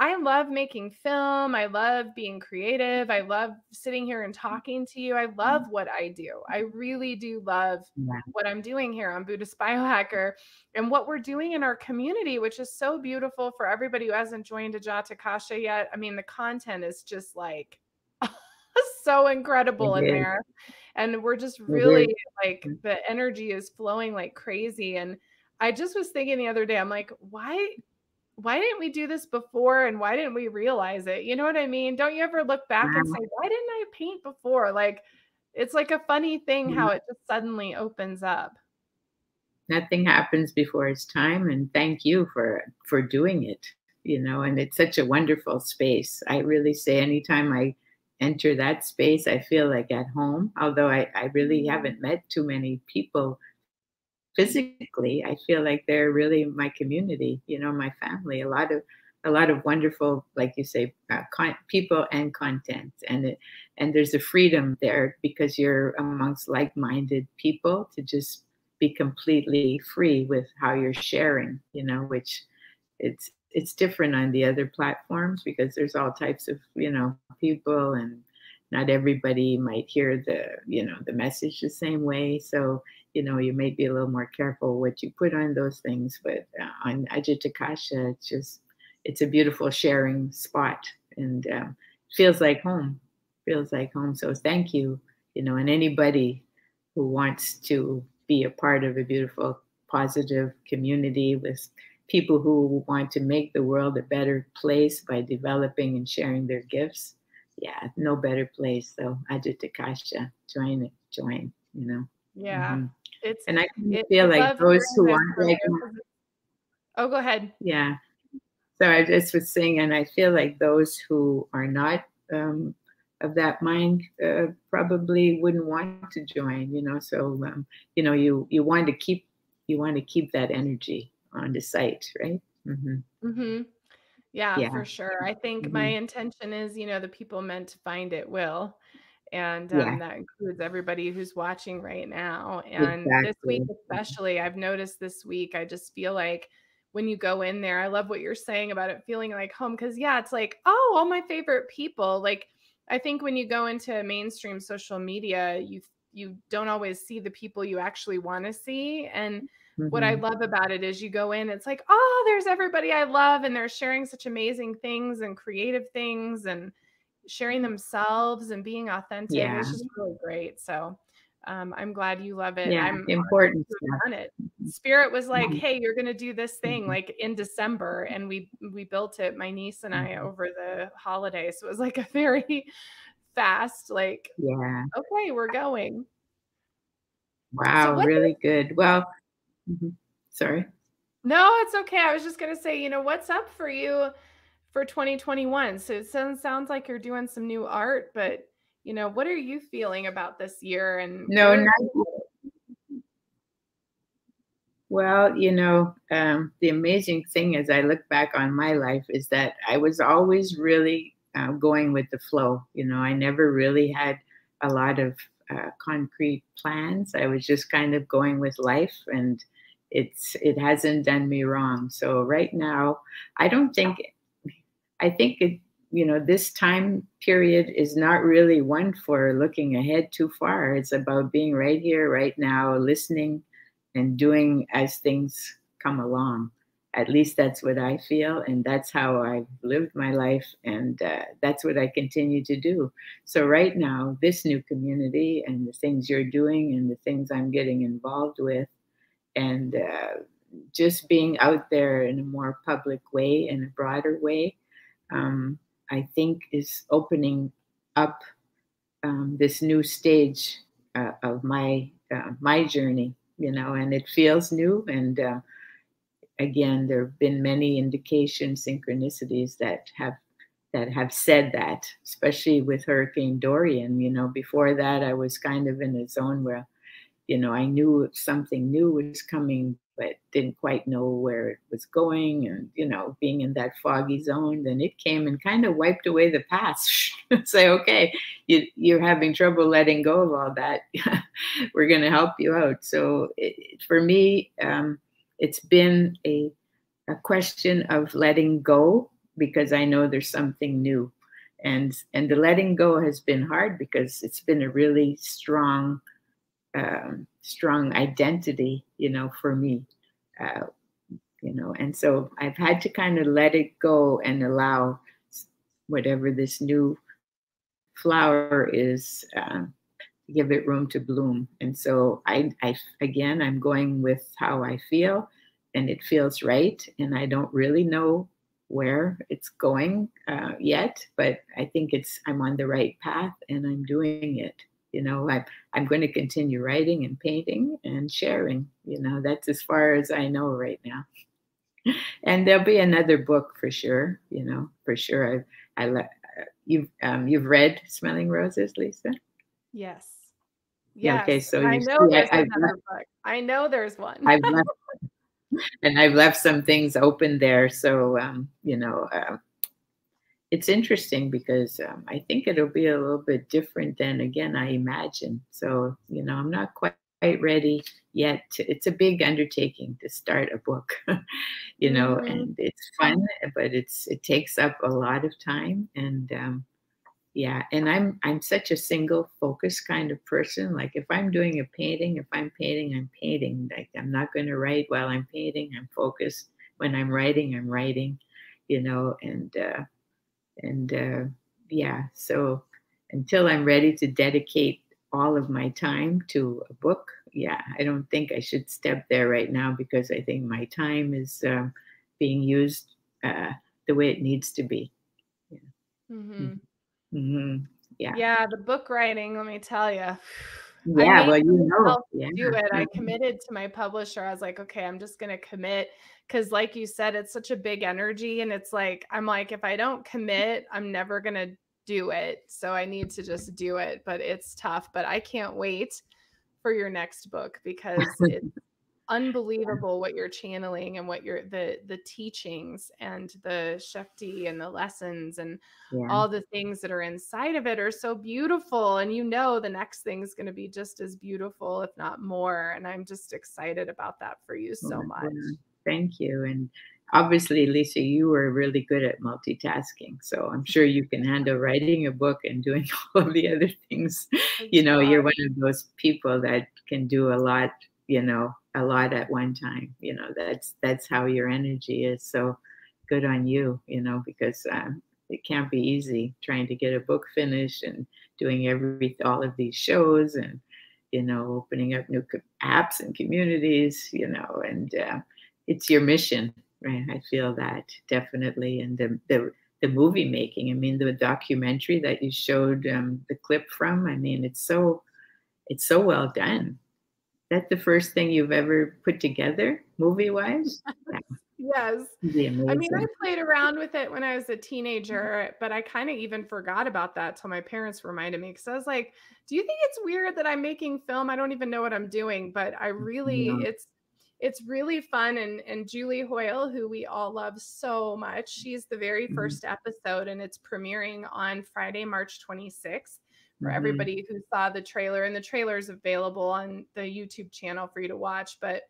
I love making film. I love being creative. I love sitting here and talking to you. I love what I do. I really do love Yeah. what I'm doing here on Buddhist Biohacker and what we're doing in our community, which is so beautiful for everybody who hasn't joined Ajatakasha yet. I mean, the content is just like so incredible in there. And we're just really like the energy is flowing like crazy. And I just was thinking the other day, I'm like, why? Why didn't we do this before and why didn't we realize it? You know what I mean? Don't you ever look back and mm-hmm. say, why didn't I paint before? Like, it's like a funny thing how mm-hmm. it just suddenly opens up. nothing happens before its time and thank you for for doing it you know and it's such a wonderful space i really say anytime i enter that space i feel like at home although i, I really mm-hmm. haven't met too many people physically i feel like they're really my community you know my family a lot of a lot of wonderful like you say uh, con- people and content and it and there's a freedom there because you're amongst like-minded people to just be completely free with how you're sharing you know which it's it's different on the other platforms because there's all types of you know people and not everybody might hear the you know the message the same way. So you know you may be a little more careful what you put on those things but uh, on Ajatakasha it's just it's a beautiful sharing spot and um, feels like home feels like home. So thank you you know and anybody who wants to be a part of a beautiful positive community with people who want to make the world a better place by developing and sharing their gifts yeah no better place so Ajatakasha join it join you know Yeah. Mhm. It's and i it- feel I like those who aren't like from you 'cause it's- Oh, go ahead. yeah. So I just was saying, and I feel like those who are not um, of that mind uh, probably wouldn't want to join. You know, so um, you know you you want to keep you want to keep that energy on the site, right? Mm-hmm. Mm-hmm. Yeah, yeah, for sure. I think mm-hmm. my intention is, you know, the people meant to find it will. And um, yeah. that includes everybody who's watching right now. And exactly. this week, especially, I've noticed this week, I just feel like when you go in there, I love what you're saying about it feeling like home. Cause yeah, it's like, oh, all my favorite people. Like, I think when you go into mainstream social media, you you don't always see the people you actually want to see. And Mm-hmm. What I mm-hmm. love about it is you go in, it's like, oh, there's everybody I love, and they're sharing such amazing things and creative things and sharing themselves and being authentic. Yeah. It's just really great. So um, I'm glad you love it. Yeah, I'm important. On it. Spirit was like, mm-hmm. "Hey, you're going to do this thing mm-hmm. like in December," and we we built it. My niece and I mm-hmm. over the holidays. So it was like a very fast, like, yeah, okay, we're going. Wow, so really good. Well, Mm-hmm. Sorry. No, it's okay. I was just going to say, you know, what's up for you for 2021? So it sounds, sounds like you're doing some new art, but, you know, what are you feeling about this year? And no, not well, you know, um, the amazing thing as I look back on my life is that I was always really uh, going with the flow. You know, I never really had a lot of uh, concrete plans. I was just kind of going with life and it's it hasn't done me wrong. So right now, I don't think I think it you know this time period is not really one for looking ahead too far. It's about being right here, right now, listening and doing as things come along. At least that's what I feel, and that's how I've lived my life, and uh, that's what I continue to do. So, right now, this new community and the things you're doing and the things I'm getting involved with and uh, just being out there in a more public way, in a broader way, um, I think is opening up um, this new stage uh, of my uh, my journey. You know, and it feels new. And uh, again, there have been many indications, synchronicities that have that have said that, especially with Hurricane Dorian. You know, before that, I was kind of in a zone where you know, I knew something new was coming, but didn't quite know where it was going. And, you know, being in that foggy zone, then it came and kind of wiped away the past. Say, okay, you, you're having trouble letting go of all that. We're going to help you out. So it, for me, um, it's been a, a question of letting go because I know there's something new. And, and the letting go has been hard because it's been a really strong um, strong identity, you know, for me, uh, you know, and so I've had to kind of let it go and allow whatever this new flower is, uh, give it room to bloom. And so I, I, again, I'm going with how I feel, and it feels right, and I don't really know where it's going uh, yet, but I think it's I'm on the right path, and I'm doing it you know I, i'm going to continue writing and painting and sharing you know that's as far as i know right now. And there'll be another book for sure you know for sure. I i you've um, you've read smelling roses lisa? Yes. Yeah okay so i know there's I, another book. I know there's one. I've left, and i've left some things open there so um, you know uh, it's interesting because um, I think it'll be a little bit different than again I imagine. So you know, I'm not quite ready yet. To, it's a big undertaking to start a book, you know, mm-hmm. and it's fun, but it's it takes up a lot of time and. Um, yeah and i'm i'm such a single focus kind of person like if i'm doing a painting if i'm painting i'm painting like i'm not going to write while i'm painting i'm focused when i'm writing i'm writing you know and uh, and uh, yeah, so until I'm ready to dedicate all of my time to a book, yeah, I don't think I should step there right now because I think my time is uh, being used uh, the way it needs to be. Yeah. Mm-hmm. Mm-hmm. Yeah. Yeah. The book writing, let me tell you. Yeah, well, you know, yeah. do it. I committed to my publisher. I was like, okay, I'm just going to commit because like you said it's such a big energy and it's like i'm like if i don't commit i'm never going to do it. So I need to just do it, but it's tough. But I can't wait for your next book because it's unbelievable what you're channeling and what you're the the teachings and the shakti and the lessons and yeah. all the things that are inside of it are so beautiful and you know the next thing is going to be just as beautiful if not more and i'm just excited about that for you oh, so oh, much. Thank you and obviously lisa you were really good at multitasking so i'm sure you can handle writing a book and doing all of the other things. You know you're one of those people that can do a lot you know a lot at one time you know that's that's how your energy is so good on you you know because um, it can't be easy trying to get a book finished and doing every all of these shows and you know opening up new apps and communities you know and uh, it's your mission right? I feel that definitely and the, the the movie making i mean the documentary that you showed um, the clip from i mean it's so it's so well done that the first thing you've ever put together movie wise? yes. I mean, I played around with it when I was a teenager, but I kind of even forgot about that till my parents reminded me. Cause I was like, do you think it's weird that I'm making film? I don't even know what I'm doing, but I really, it's, it's really fun. And, and Julie Hoyle, who we all love so much, she's the very 1st mm-hmm. episode and it's premiering on Friday, March 26th for mm-hmm. everybody who saw the trailer. And the trailer is available on the YouTube channel for you to watch. But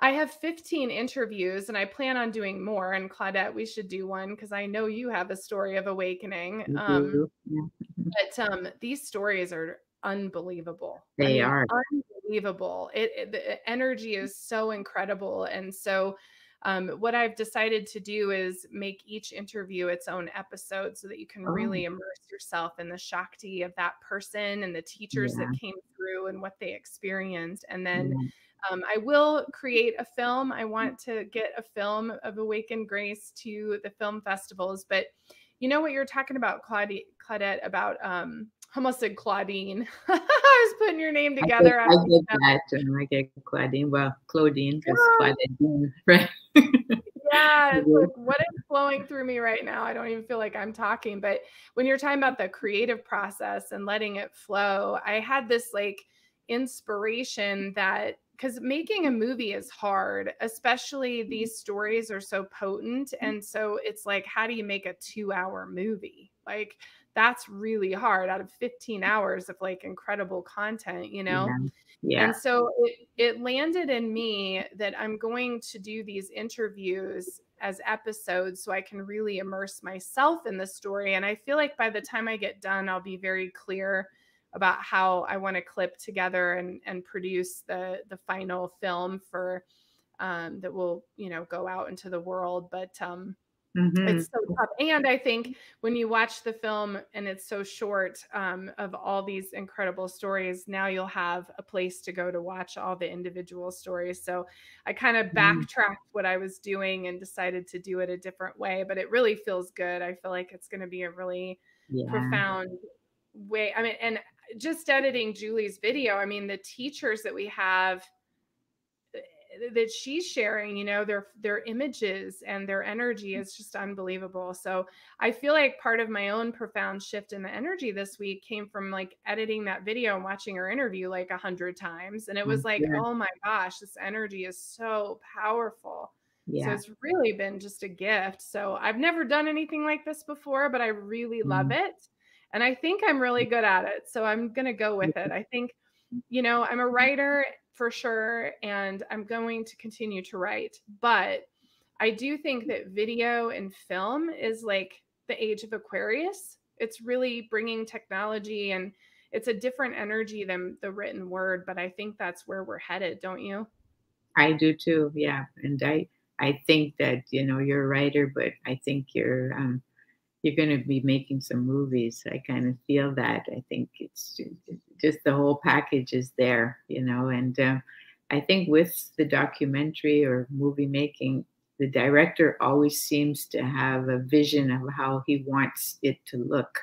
I have 15 interviews and I plan on doing more. And Claudette, we should do one because I know you have a story of awakening. Um, but um, these stories are unbelievable. They I mean, are unbelievable. It, it, the energy is so incredible. And so um, what I've decided to do is make each interview its own episode so that you can oh. really immerse yourself in the Shakti of that person and the teachers yeah. that came through and what they experienced. And then yeah. um, I will create a film. I want to get a film of Awakened Grace to the film festivals. But you know what you're talking about, Claudette, Claudette about um, almost said Claudine. I was putting your name together. I get, I that. I get Claudine. Well, Claudine because yeah. Claudine, right? yeah, like what is flowing through me right now? I don't even feel like I'm talking. But when you're talking about the creative process and letting it flow, I had this like inspiration that because making a movie is hard, especially mm-hmm. these stories are so potent. And so it's like, how do you make a two hour movie? Like, that's really hard out of 15 hours of like incredible content, you know? Yeah. yeah. And so it, it landed in me that I'm going to do these interviews as episodes so I can really immerse myself in the story. And I feel like by the time I get done, I'll be very clear about how I want to clip together and, and produce the the final film for um, that will you know go out into the world. But um, Mm-hmm. It's so tough. And I think when you watch the film and it's so short um, of all these incredible stories, now you'll have a place to go to watch all the individual stories. So I kind of mm-hmm. backtracked what I was doing and decided to do it a different way, but it really feels good. I feel like it's going to be a really yeah. profound way. I mean, and just editing Julie's video, I mean, the teachers that we have that she's sharing you know their their images and their energy mm. is just unbelievable so i feel like part of my own profound shift in the energy this week came from like editing that video and watching her interview like a hundred times and it mm, was like yeah. oh my gosh this energy is so powerful yeah. So it's really been just a gift. So I've never done anything like this before, but I really love mm. it. And I think I'm really good at it. So I'm going to go with it. I think, you know, I'm a mm-hmm. writer for sure. And I'm going to continue to write. But I do think that video and film is like the age of Aquarius. It's really bringing technology and it's a different energy than the written word. But I think that's where we're headed, don't you? I do too. Yeah. And I, I think that, you know, you're a writer, but I think you're, um, you're going to be making some movies. I kind of feel that. I think it's just the whole package is there, you know. And uh, I think with the documentary or movie making, the director always seems to have a vision of how he wants it to look,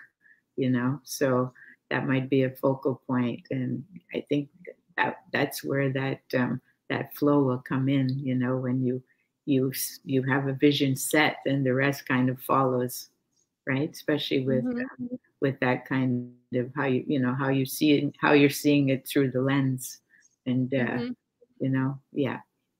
you know. So that might be a focal point, and I think that that's where that um, that flow will come in, you know, when you you you have a vision set, and the rest kind of follows right? Especially with Mhm. with that kind of how you you know how you see it, how you're seeing it through the lens, and uh, Mhm. you know, yeah.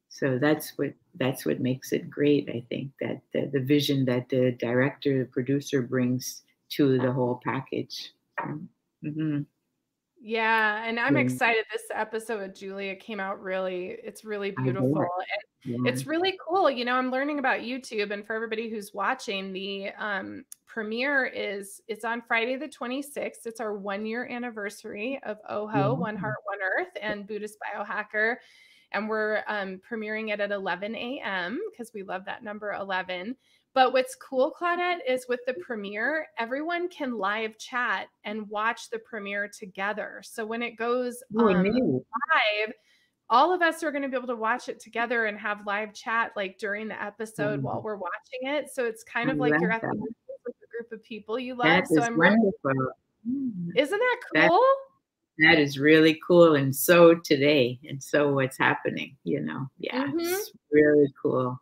So that's what that's what makes it great. I think that the, the vision that the director, the producer brings to the whole package. hmm Yeah, and I'm Yeah. excited. This episode with Julia came out really, it's really beautiful. And it's really cool. You know, I'm learning about YouTube, and for everybody who's watching, the um, premiere is it's on Friday the 26th. It's our one year anniversary of OHO, One Heart, One Earth, and Buddhist Biohacker. And we're um, premiering it at 11 a.m. because we love that number 11. But what's cool, Claudette, is with the premiere, everyone can live chat and watch the premiere together. So when it goes um, live, all of us are going to be able to watch it together and have live chat like during the episode while we're watching it. So it's kind I of like you're at the with a group of people you love. That so I'm really, wonderful. Mm. isn't that That- cool? That is really cool and so today and so what's happening, you know. Yeah, Mhm. it's really cool.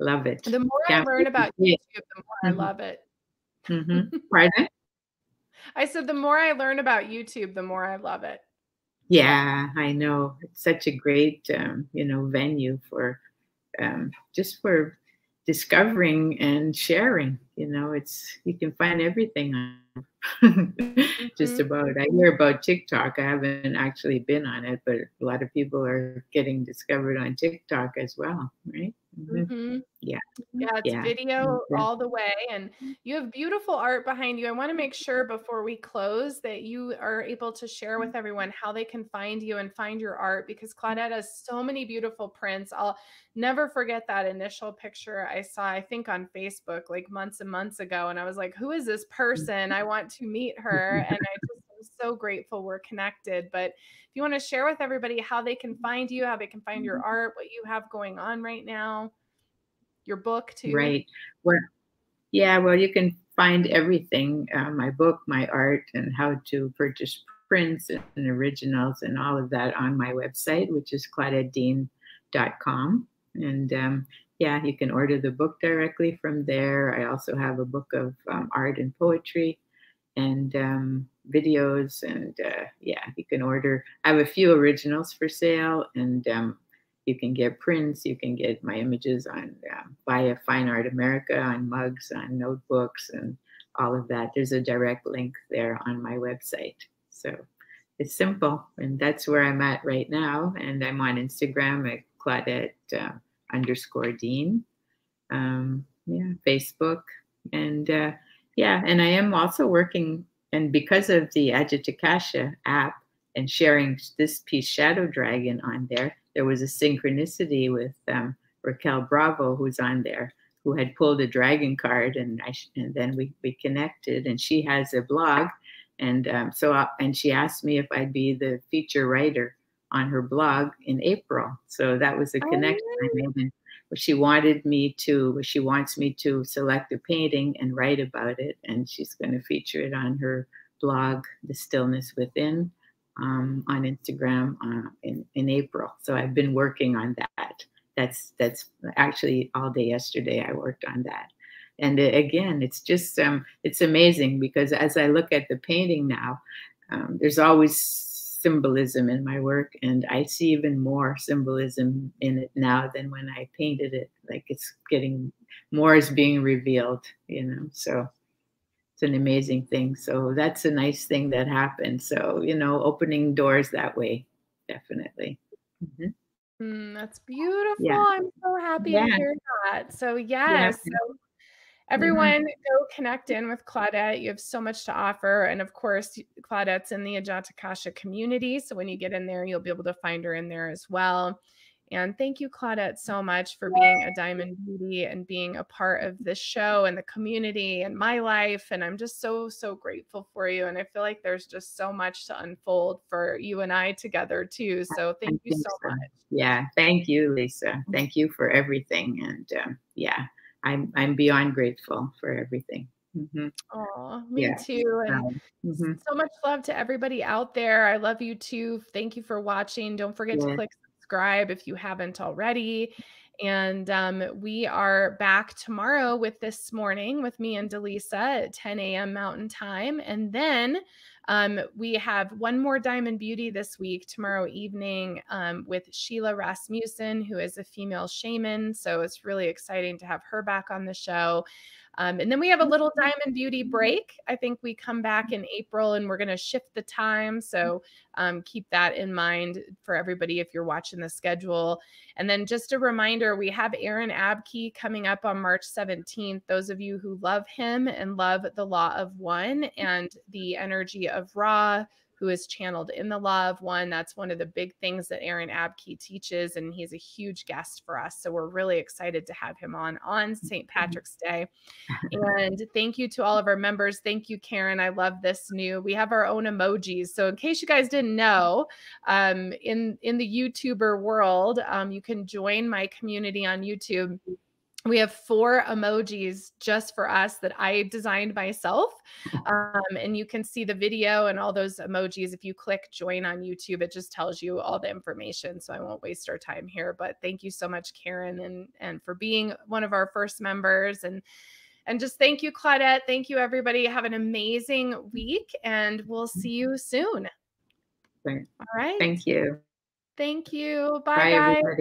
Love it. The more I Can't learn about see YouTube, the more I Mhm. love it. hmm Pardon? I said the more I learn about YouTube, the more I love it. Yeah, I know. It's such a great, um, you know, venue for um, just for discovering and sharing. You know, it's you can find everything on just mm-hmm. about. I hear about TikTok. I haven't actually been on it, but a lot of people are getting discovered on TikTok as well, right? Mhm. hmm Yeah. Yeah, it's Yeah. video Mhm. all the way. And you have beautiful art behind you. I want to make sure before we close that you are able to share with everyone how they can find you and find your art because Claudette has so many beautiful prints. I'll never forget that initial picture I saw, I think on Facebook like months and months ago. And I was like, who is this person? I want to meet her. And I so grateful we're connected. But if you want to share with everybody how they can find you, how they can find your art, what you have going on right now, your book too. Right. Well, yeah, well, you can find everything uh, my book, my art, and how to purchase prints and originals and all of that on my website, which is claudettedean.com. And um, yeah, you can order the book directly from there. I also have a book of um, art and poetry and um, videos. And uh, yeah, you can order. I have a few originals for sale and um, you can get prints you can get my images on uh, via fine art america on mugs on notebooks and all of that there's a direct link there on my website so it's simple and that's where i'm at right now and i'm on instagram at claudette uh, underscore dean um, yeah facebook and uh, yeah and i am also working and because of the Ajatakasha app and sharing this piece shadow dragon on there there was a synchronicity with um, Raquel Bravo, who's on there, who had pulled a dragon card, and I sh- and then we we connected, and she has a blog, and um, so I, and she asked me if I'd be the feature writer on her blog in April. So that was a Oh, connection I made. And she wanted me to, she wants me to select a painting and write about it, and she's going to feature it on her blog, The Stillness Within um, on Instagram uh, in in April. So I've been working on that. That's that's actually all day yesterday. I worked on that, and uh, again, it's just um, it's amazing because as I look at the painting now, um, there's always symbolism in my work, and I see even more symbolism in it now than when I painted it. Like it's getting more is being revealed, you know. So it's an amazing thing. So that's a nice thing that happened. So, you know, opening doors that way, definitely. Mhm. Mm, that's beautiful. Yeah. I'm so happy to hear that. So, yes. So, everyone go connect in with Claudette. You have so much to offer. And of course, Claudette's in the Ajatakasha community. So, when you get in there, you'll be able to find her in there as well. And thank you, Claudette, so much for being a Diamond Beauty and being a part of this show and the community and my life. And I'm just so, so grateful for you. And I feel like there's just so much to unfold for you and I together, too. So thank I you so so. much. Yeah. Thank you, Lisa. Thank you for everything. And um, yeah, I'm, I'm beyond grateful for everything. hmm Oh, me Yeah. too. And Um, mhm. so much love to everybody out there. I love you too. Thank you for watching. Don't forget to click subscribe if you haven't already. And um, we are back tomorrow with this morning with me and Delisa at 10 a.m. Mountain Time. And then um, we have one more Diamond Beauty this week, tomorrow evening, um, with Sheila Rasmussen, who is a female shaman. So it's really exciting to have her back on the show. Um, and then we have a little Diamond Beauty break. I think we come back in April and we're going to shift the time. So um, keep that in mind for everybody if you're watching the schedule. And then just a reminder we have Aaron Abke coming up on March 17th. Those of you who love him and love the Law of One and the energy of Ra, who is channeled in the law of one. That's one of the big things that Aaron Abke teaches, and he's a huge guest for us. So we're really excited to have him on on St. Patrick's Day. And thank you to all of our members. Thank you, Karen. I love this new. We have our own emojis. So in case you guys didn't know, um, in in the YouTuber world, um, you can join my community on YouTube we have four emojis just for us that I designed myself. Um, and you can see the video and all those emojis. If you click join on YouTube, it just tells you all the information. So I won't waste our time here. But thank you so much, Karen, and, and for being one of our first members. And and just thank you, Claudette. Thank you, everybody. Have an amazing week, and we'll see you soon. Thanks. All right. Thank you. Thank you. Bye, Bye guys. everybody.